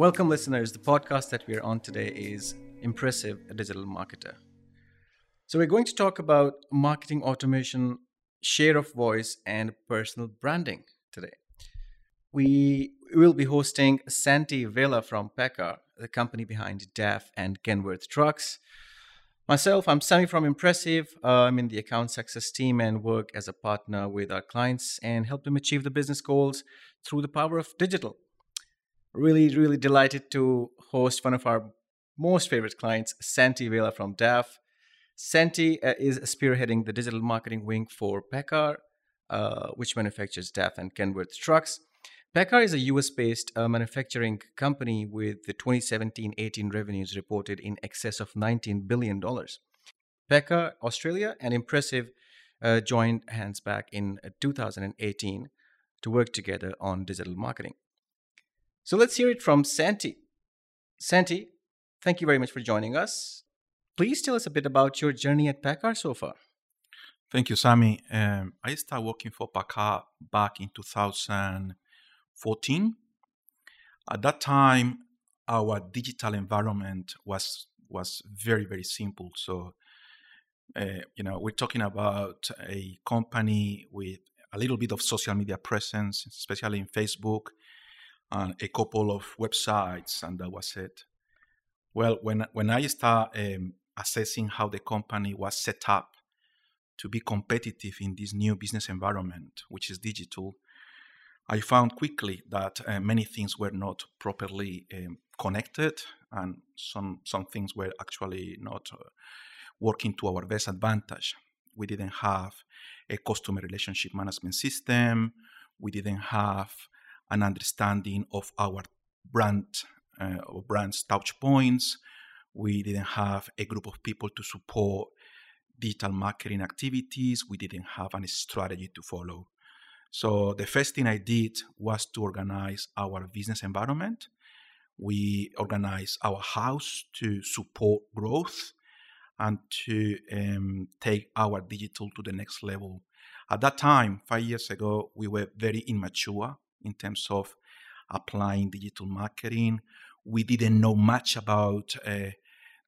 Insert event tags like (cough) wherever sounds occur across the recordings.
Welcome, listeners. The podcast that we're on today is Impressive a Digital Marketer. So, we're going to talk about marketing automation, share of voice, and personal branding today. We will be hosting Santi Vela from PACCAR, the company behind DAF and Kenworth Trucks. Myself, I'm Sami from Impressive. Uh, I'm in the account success team and work as a partner with our clients and help them achieve the business goals through the power of digital. Really, really delighted to host one of our most favorite clients, Santi Vela from DAF. Santi uh, is spearheading the digital marketing wing for PACCAR, uh, which manufactures DAF and Kenworth trucks. PACCAR is a US based uh, manufacturing company with the 2017 18 revenues reported in excess of $19 billion. PACCAR Australia and Impressive uh, joined hands back in uh, 2018 to work together on digital marketing. So let's hear it from Santi. Santi, thank you very much for joining us. Please tell us a bit about your journey at PACCAR so far. Thank you, Sami. Um, I started working for PACCAR back in 2014. At that time, our digital environment was was very very simple. So, uh, you know, we're talking about a company with a little bit of social media presence, especially in Facebook, and a couple of websites, and that was it. Well, when when I start um, assessing how the company was set up to be competitive in this new business environment, which is digital, I found quickly that uh, many things were not properly um, connected, and some some things were actually not uh, working to our best advantage. We didn't have a customer relationship management system. We didn't have an understanding of our brand uh, or brand's touch points. We didn't have a group of people to support digital marketing activities. We didn't have any strategy to follow. So the first thing I did was to organize our business environment. We organized our house to support growth and to um, take our digital to the next level. At that time, five years ago, we were very immature in terms of applying digital marketing. We didn't know much about uh,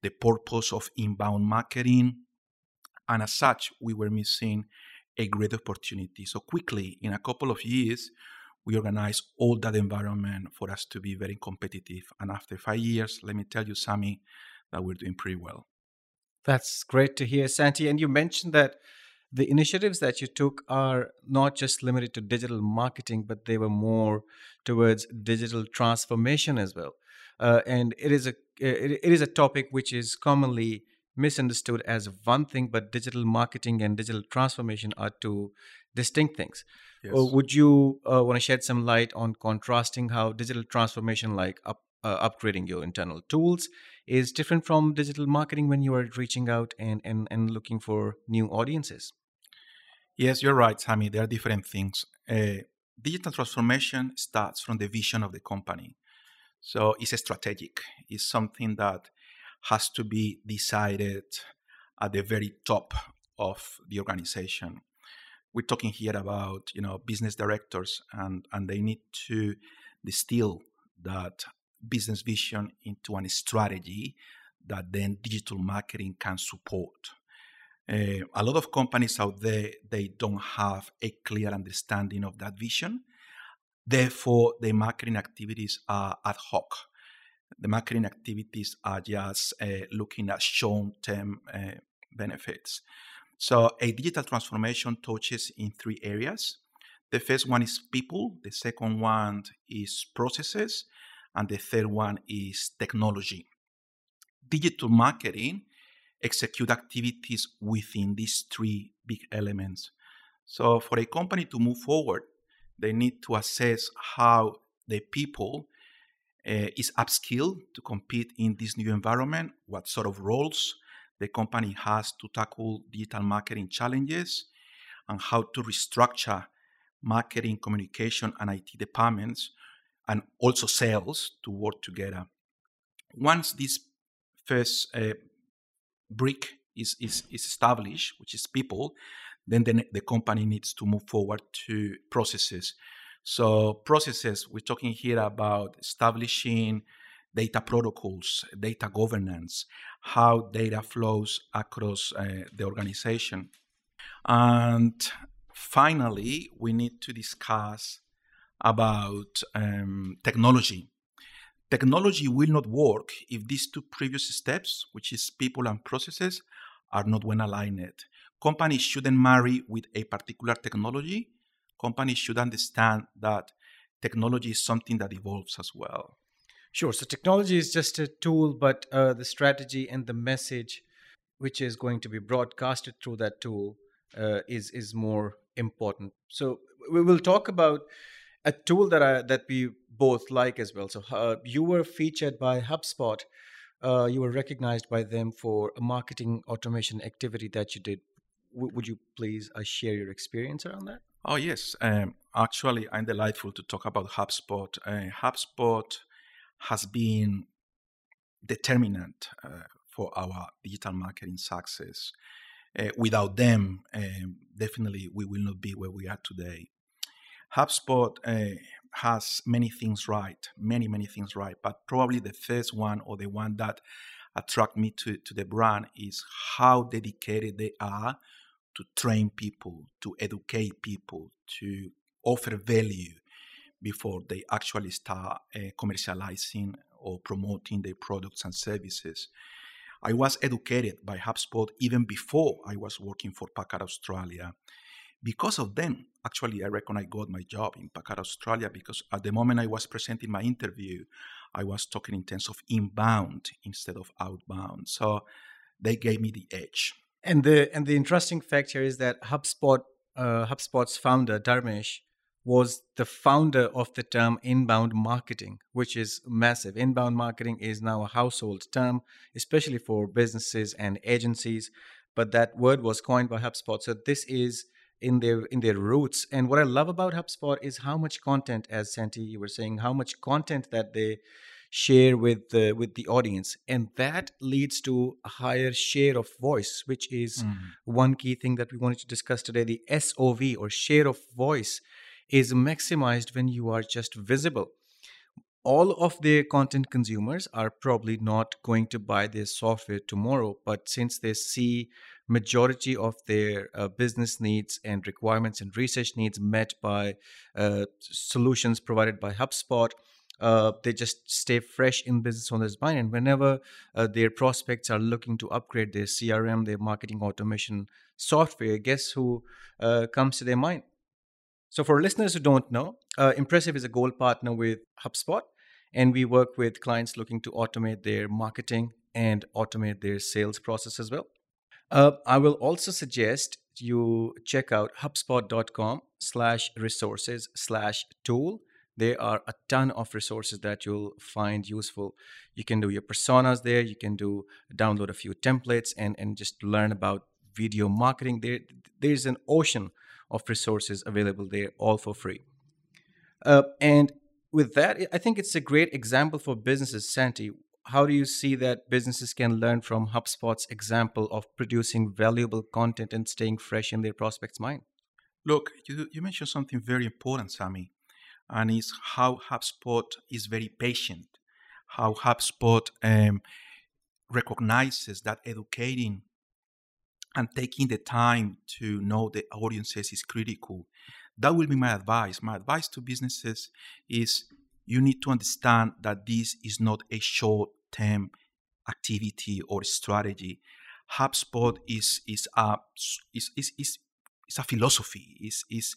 the purpose of inbound marketing. And as such, we were missing a great opportunity. So, quickly, in a couple of years, we organized all that environment for us to be very competitive. And after five years, let me tell you, Sami, that we're doing pretty well. That's great to hear, Santi. And you mentioned that the initiatives that you took are not just limited to digital marketing, but they were more towards digital transformation as well. Uh, and it is a it, it is a topic which is commonly misunderstood as one thing, but digital marketing and digital transformation are two distinct things. Yes. Uh, would you uh, want to shed some light on contrasting how digital transformation, like up, uh, upgrading your internal tools, is different from digital marketing when you are reaching out and, and, and looking for new audiences? Yes, you're right, Sammy. There are different things. Uh, digital transformation starts from the vision of the company. So it's a strategic. It's something that has to be decided at the very top of the organization. We're talking here about you know business directors, and and they need to distill that business vision into a strategy that then digital marketing can support. Uh, a lot of companies out there they don't have a clear understanding of that vision. Therefore the marketing activities are ad hoc. The marketing activities are just uh, looking at short-term uh, benefits. So a digital transformation touches in three areas. The first one is people the second one is processes and the third one is technology. Digital marketing execute activities within these three big elements. So, for a company to move forward, they need to assess how the people uh, is upskilled to compete in this new environment, what sort of roles the company has to tackle digital marketing challenges, and how to restructure marketing, communication, and IT departments, and also sales to work together. Once this first uh, brick is, is, is established, which is people, then the, the company needs to move forward to processes. So processes, we're talking here about establishing data protocols, data governance, how data flows across uh, the organization. And finally, we need to discuss about um, technology. Technology will not work if these two previous steps, which is people and processes, are not well aligned. Companies shouldn't marry with a particular technology. Companies should understand that technology is something that evolves as well. Sure. So technology is just a tool, but uh, the strategy and the message, which is going to be broadcasted through that tool, uh, is is more important. So we will talk about a tool that I that we both like as well. So uh, you were featured by HubSpot. Uh, you were recognized by them for a marketing automation activity that you did. W- would you please uh, share your experience around that? Oh yes, um, actually, I'm delightful to talk about HubSpot. Uh, HubSpot has been determinant uh, for our digital marketing success. Uh, without them, um, definitely we will not be where we are today. HubSpot has many things right, many, many things right, but probably the first one or the one that attract me to, to the brand is how dedicated they are to train people, to educate people, to offer value before they actually start uh, commercializing or promoting their products and services. I was educated by HubSpot even before I was working for PACCAR Australia. Because of them, actually, I reckon I got my job in PACCAR Australia because at the moment I was presenting my interview, I was talking in terms of inbound instead of outbound. So they gave me the edge. And the and the interesting fact here is that HubSpot, uh, HubSpot's founder Dharmesh, was the founder of the term inbound marketing, which is massive. Inbound marketing is now a household term, especially for businesses and agencies. But that word was coined by HubSpot, so this is in their in their roots. And what I love about HubSpot is how much content, as Santi you were saying, how much content that they share with the with the audience and that leads to a higher share of voice which is mm. one key thing that we wanted to discuss today the sov or share of voice is maximized when you are just visible all of their content consumers are probably not going to buy their software tomorrow but since they see majority of their uh, business needs and requirements and research needs met by uh, solutions provided by hubspot uh, they just stay fresh in business owners' mind. And whenever uh, their prospects are looking to upgrade their CRM, their marketing automation software, guess who uh, comes to their mind? So, for listeners who don't know, uh, Impressive is a gold partner with HubSpot, and we work with clients looking to automate their marketing and automate their sales process as well. Uh, I will also suggest you check out hubspot.com slash resources slash tool. There are a ton of resources that you'll find useful. You can do your personas there. You can do download a few templates and and just learn about video marketing. There there's an ocean of resources available there all for free. Uh, and with that i think it's a great example for businesses santi how do you see that businesses can learn from hubspot's example of producing valuable content and staying fresh in their prospects mind look you, you mentioned something very important sammy and is how HubSpot is very patient, how HubSpot um, recognizes that educating and taking the time to know the audiences is critical. That will be my advice. My advice to businesses is you need to understand that this is not a short term activity or strategy. HubSpot is is a is is is, is a philosophy. is is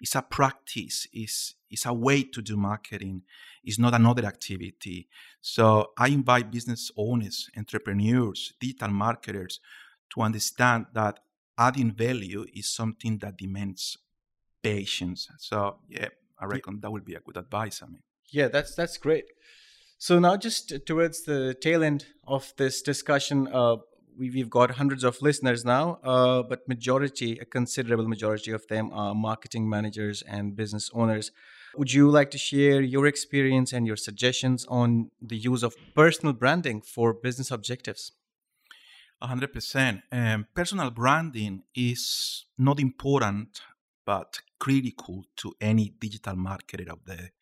it's a practice it's, it's a way to do marketing it's not another activity so i invite business owners entrepreneurs digital marketers to understand that adding value is something that demands patience so yeah i reckon that would be a good advice i mean yeah that's that's great so now just towards the tail end of this discussion uh, we've got hundreds of listeners now, uh, but majority, a considerable majority of them are marketing managers and business owners. Would you like to share your experience and your suggestions on the use of personal branding for business objectives? 100%. Um, personal branding is not important, but critical to any digital marketer out there.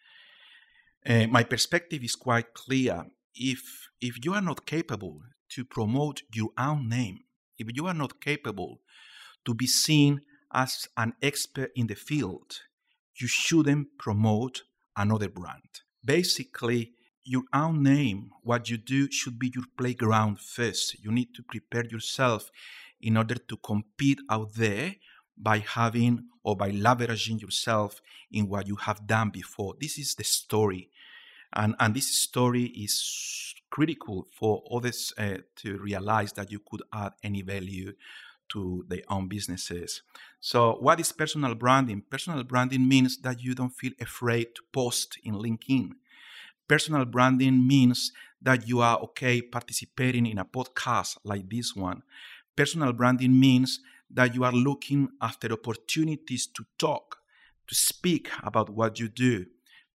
Uh, my perspective is quite clear. if if you are not capable to promote your own name, if you are not capable to be seen as an expert in the field, you shouldn't promote another brand. Basically, your own name, what you do should be your playground first. You need to prepare yourself in order to compete out there by having or by leveraging yourself in what you have done before. This is the story. And, and this story is critical for others uh, to realize that you could add any value to their own businesses. So, what is personal branding? Personal branding means that you don't feel afraid to post in LinkedIn. Personal branding means that you are okay participating in a podcast like this one. Personal branding means that you are looking after opportunities to talk, to speak about what you do.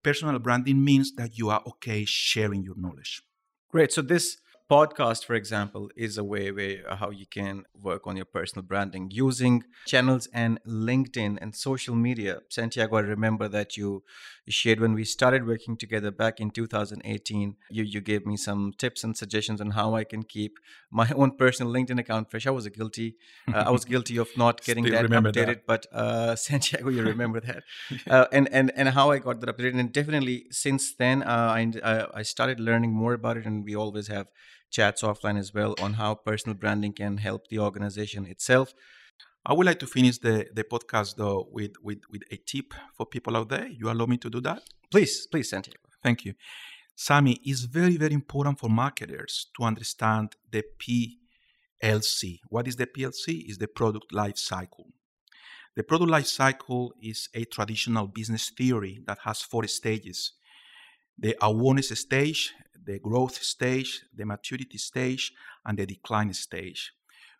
Personal branding means that you are okay sharing your knowledge. Great. So, this podcast for example is a way where uh, how you can work on your personal branding using channels and linkedin and social media. Santiago i remember that you shared when we started working together back in 2018 you you gave me some tips and suggestions on how i can keep (laughs) my own personal linkedin account fresh. I was guilty uh, i was (laughs) guilty of not getting that updated that. but uh, (laughs) santiago you remember that. Uh, and and and how i got that updated. And definitely since then uh, I, I started learning more about it and we always have chats offline as well on how personal branding can help the organization itself. I would like to finish the, the podcast though with, with, with a tip for people out there. You allow me to do that? Please, please, Santiago. Thank you. Sami, it's very, very important for marketers to understand the PLC. What is the PLC? Is the product life cycle. The product life cycle is a traditional business theory that has four stages. The awareness stage, the growth stage, the maturity stage, and the decline stage.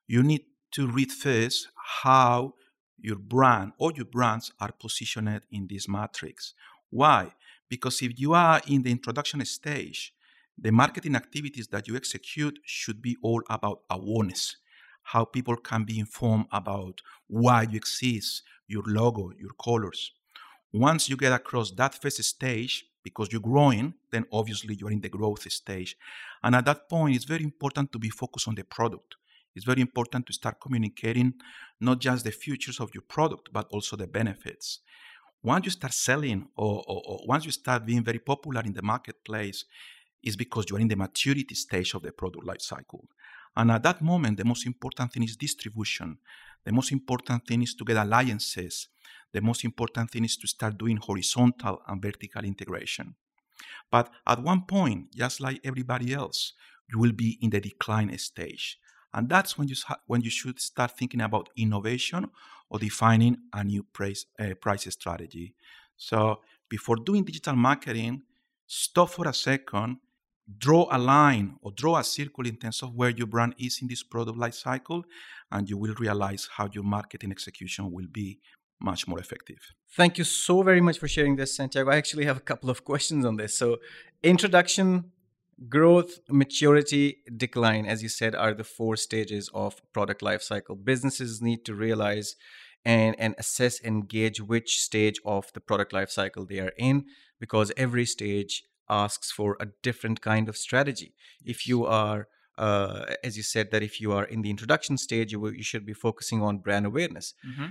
You need to read first how your brand or your brands are positioned in this matrix. Why? Because if you are in the introduction stage, the marketing activities that you execute should be all about awareness, how people can be informed about why you exist, your logo, your colors. Once you get across that first stage, because you're growing, then obviously you're in the growth stage. And at that point, it's very important to be focused on the product. It's very important to start communicating not just the features of your product, but also the benefits. Once you start selling or, or, or once you start being very popular in the marketplace, is because you're in the maturity stage of the product life cycle. And at that moment, the most important thing is distribution. The most important thing is to get alliances the most important thing is to start doing horizontal and vertical integration. But at one point, just like everybody else, you will be in the decline stage. And that's when you, when you should start thinking about innovation or defining a new price, uh, price strategy. So before doing digital marketing, stop for a second, draw a line or draw a circle in terms of where your brand is in this product life cycle, and you will realize how your marketing execution will be much more effective. Thank you so very much for sharing this, Santiago. I actually have a couple of (laughs) questions on this. So, introduction, growth, maturity, decline, as you said, are the four stages of product lifecycle. Businesses need to realize and, and assess and gauge which stage of the product lifecycle they are in because every stage asks for a different kind of strategy. If you are uh, as you said, that if you are in the introduction stage, you, you should be focusing on brand awareness. Mm-hmm.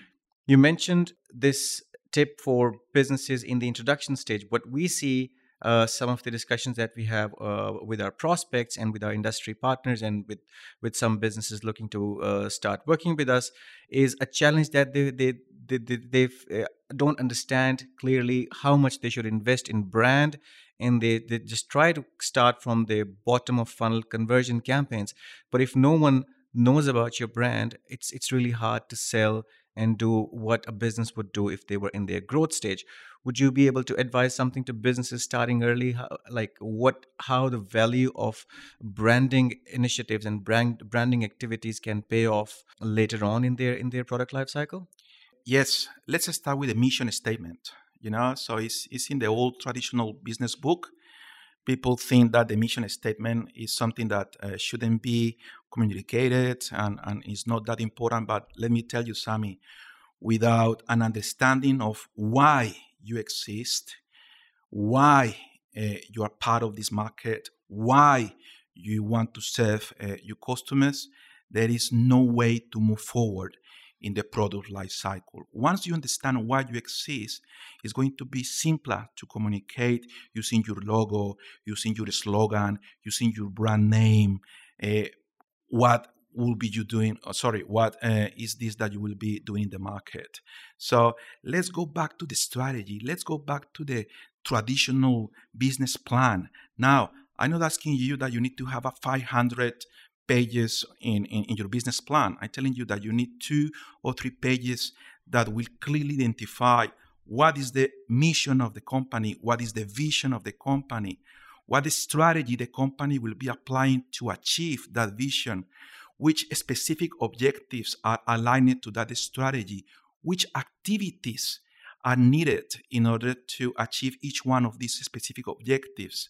You mentioned this tip for businesses in the introduction stage. What we see uh, some of the discussions that we have uh, with our prospects and with our industry partners and with with some businesses looking to uh, start working with us is a challenge that they they they, they, uh, don't understand clearly how much they should invest in brand and they, they just try to start from the bottom of funnel conversion campaigns but if no one knows about your brand it's it's really hard to sell and do what a business would do if they were in their growth stage. Would you be able to advise something to businesses starting early? How, like what how the value of branding initiatives and brand branding activities can pay off later on in their in their product life cycle? Yes. Let's start with the mission statement you know? So it's, it's in the old traditional business book. People think that the mission statement is something that uh, shouldn't be communicated and, and it's not that important. But let me tell you, Sami, without an understanding of why you exist, why uh, you are part of this market, why you want to serve uh, your customers, there is no way to move forward in the product life cycle. Once you understand why you exist, it's going to be simpler to communicate using your logo, using your slogan, using your brand name. Uh, what will be you doing? Oh, sorry, what uh, is this that you will be doing in the market? So let's go back to the strategy. Let's go back to the traditional business plan. Now, I'm not asking you that you need to have a 500 pages in, in, in, your business plan. I'm telling you that you need two or three pages that will clearly identify what is the mission of the company, what is the vision of the company, what strategy the company will be applying to achieve that vision, which specific objectives are aligned to that strategy, which activities are needed in order to achieve each one of these specific objectives.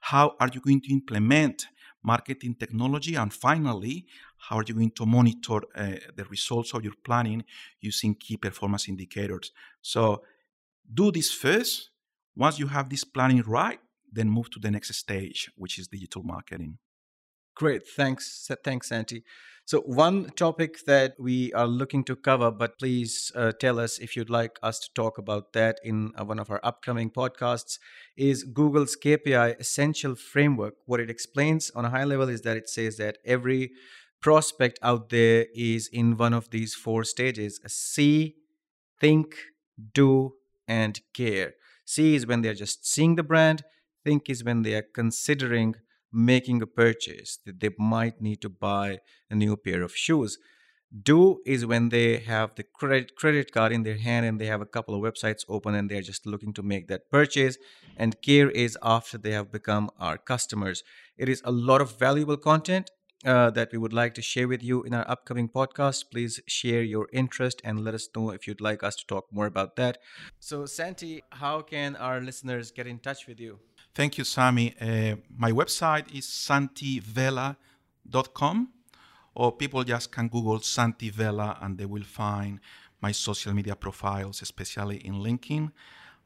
How are you going to implement marketing technology? And finally, how are you going to monitor uh, the results of your planning using key performance indicators? So, do this first. Once you have this planning right, then move to the next stage, which is digital marketing. Great. Thanks. Thanks, Santi. So, one topic that we are looking to cover, but please uh, tell us if you'd like us to talk about that in uh, one of our upcoming podcasts, is Google's KPI Essential Framework. What it explains on a high level is that it says that every prospect out there is in one of these four stages see, think, do, and care. See is when they're just seeing the brand, think is when they are considering making a purchase that they might need to buy a new pair of shoes. Do is when they have the credit credit card in their hand and they have a couple of websites open and they're just looking to make that purchase and care is after they have become our customers. It is a lot of valuable content uh, that we would like to share with you in our upcoming podcast. Please share your interest and let us know if you'd like us to talk more about that. So santi how can our listeners get in touch with you Thank you, Sami. Uh, my website is santivela.com, or people just can Google Santi Vela and they will find my social media profiles, especially in LinkedIn.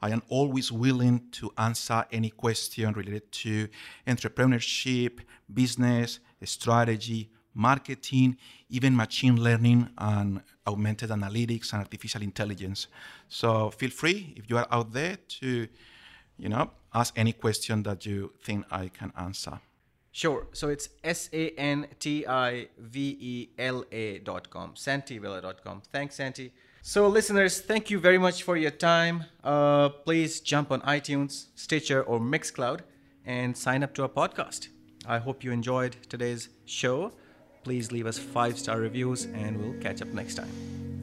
I am always willing to answer any question related to entrepreneurship, business, strategy, marketing, even machine learning and augmented analytics and artificial intelligence. So feel free if you are out there to you know, ask any question that you think I can answer. Sure. So it's S A N T I V E L A dot com, dot com. Thanks, Santi. So, listeners, thank you very much for your time. Uh, please jump on iTunes, Stitcher, or Mixcloud and sign up to our podcast. I hope you enjoyed today's show. Please leave us five star reviews, and we'll catch up next time.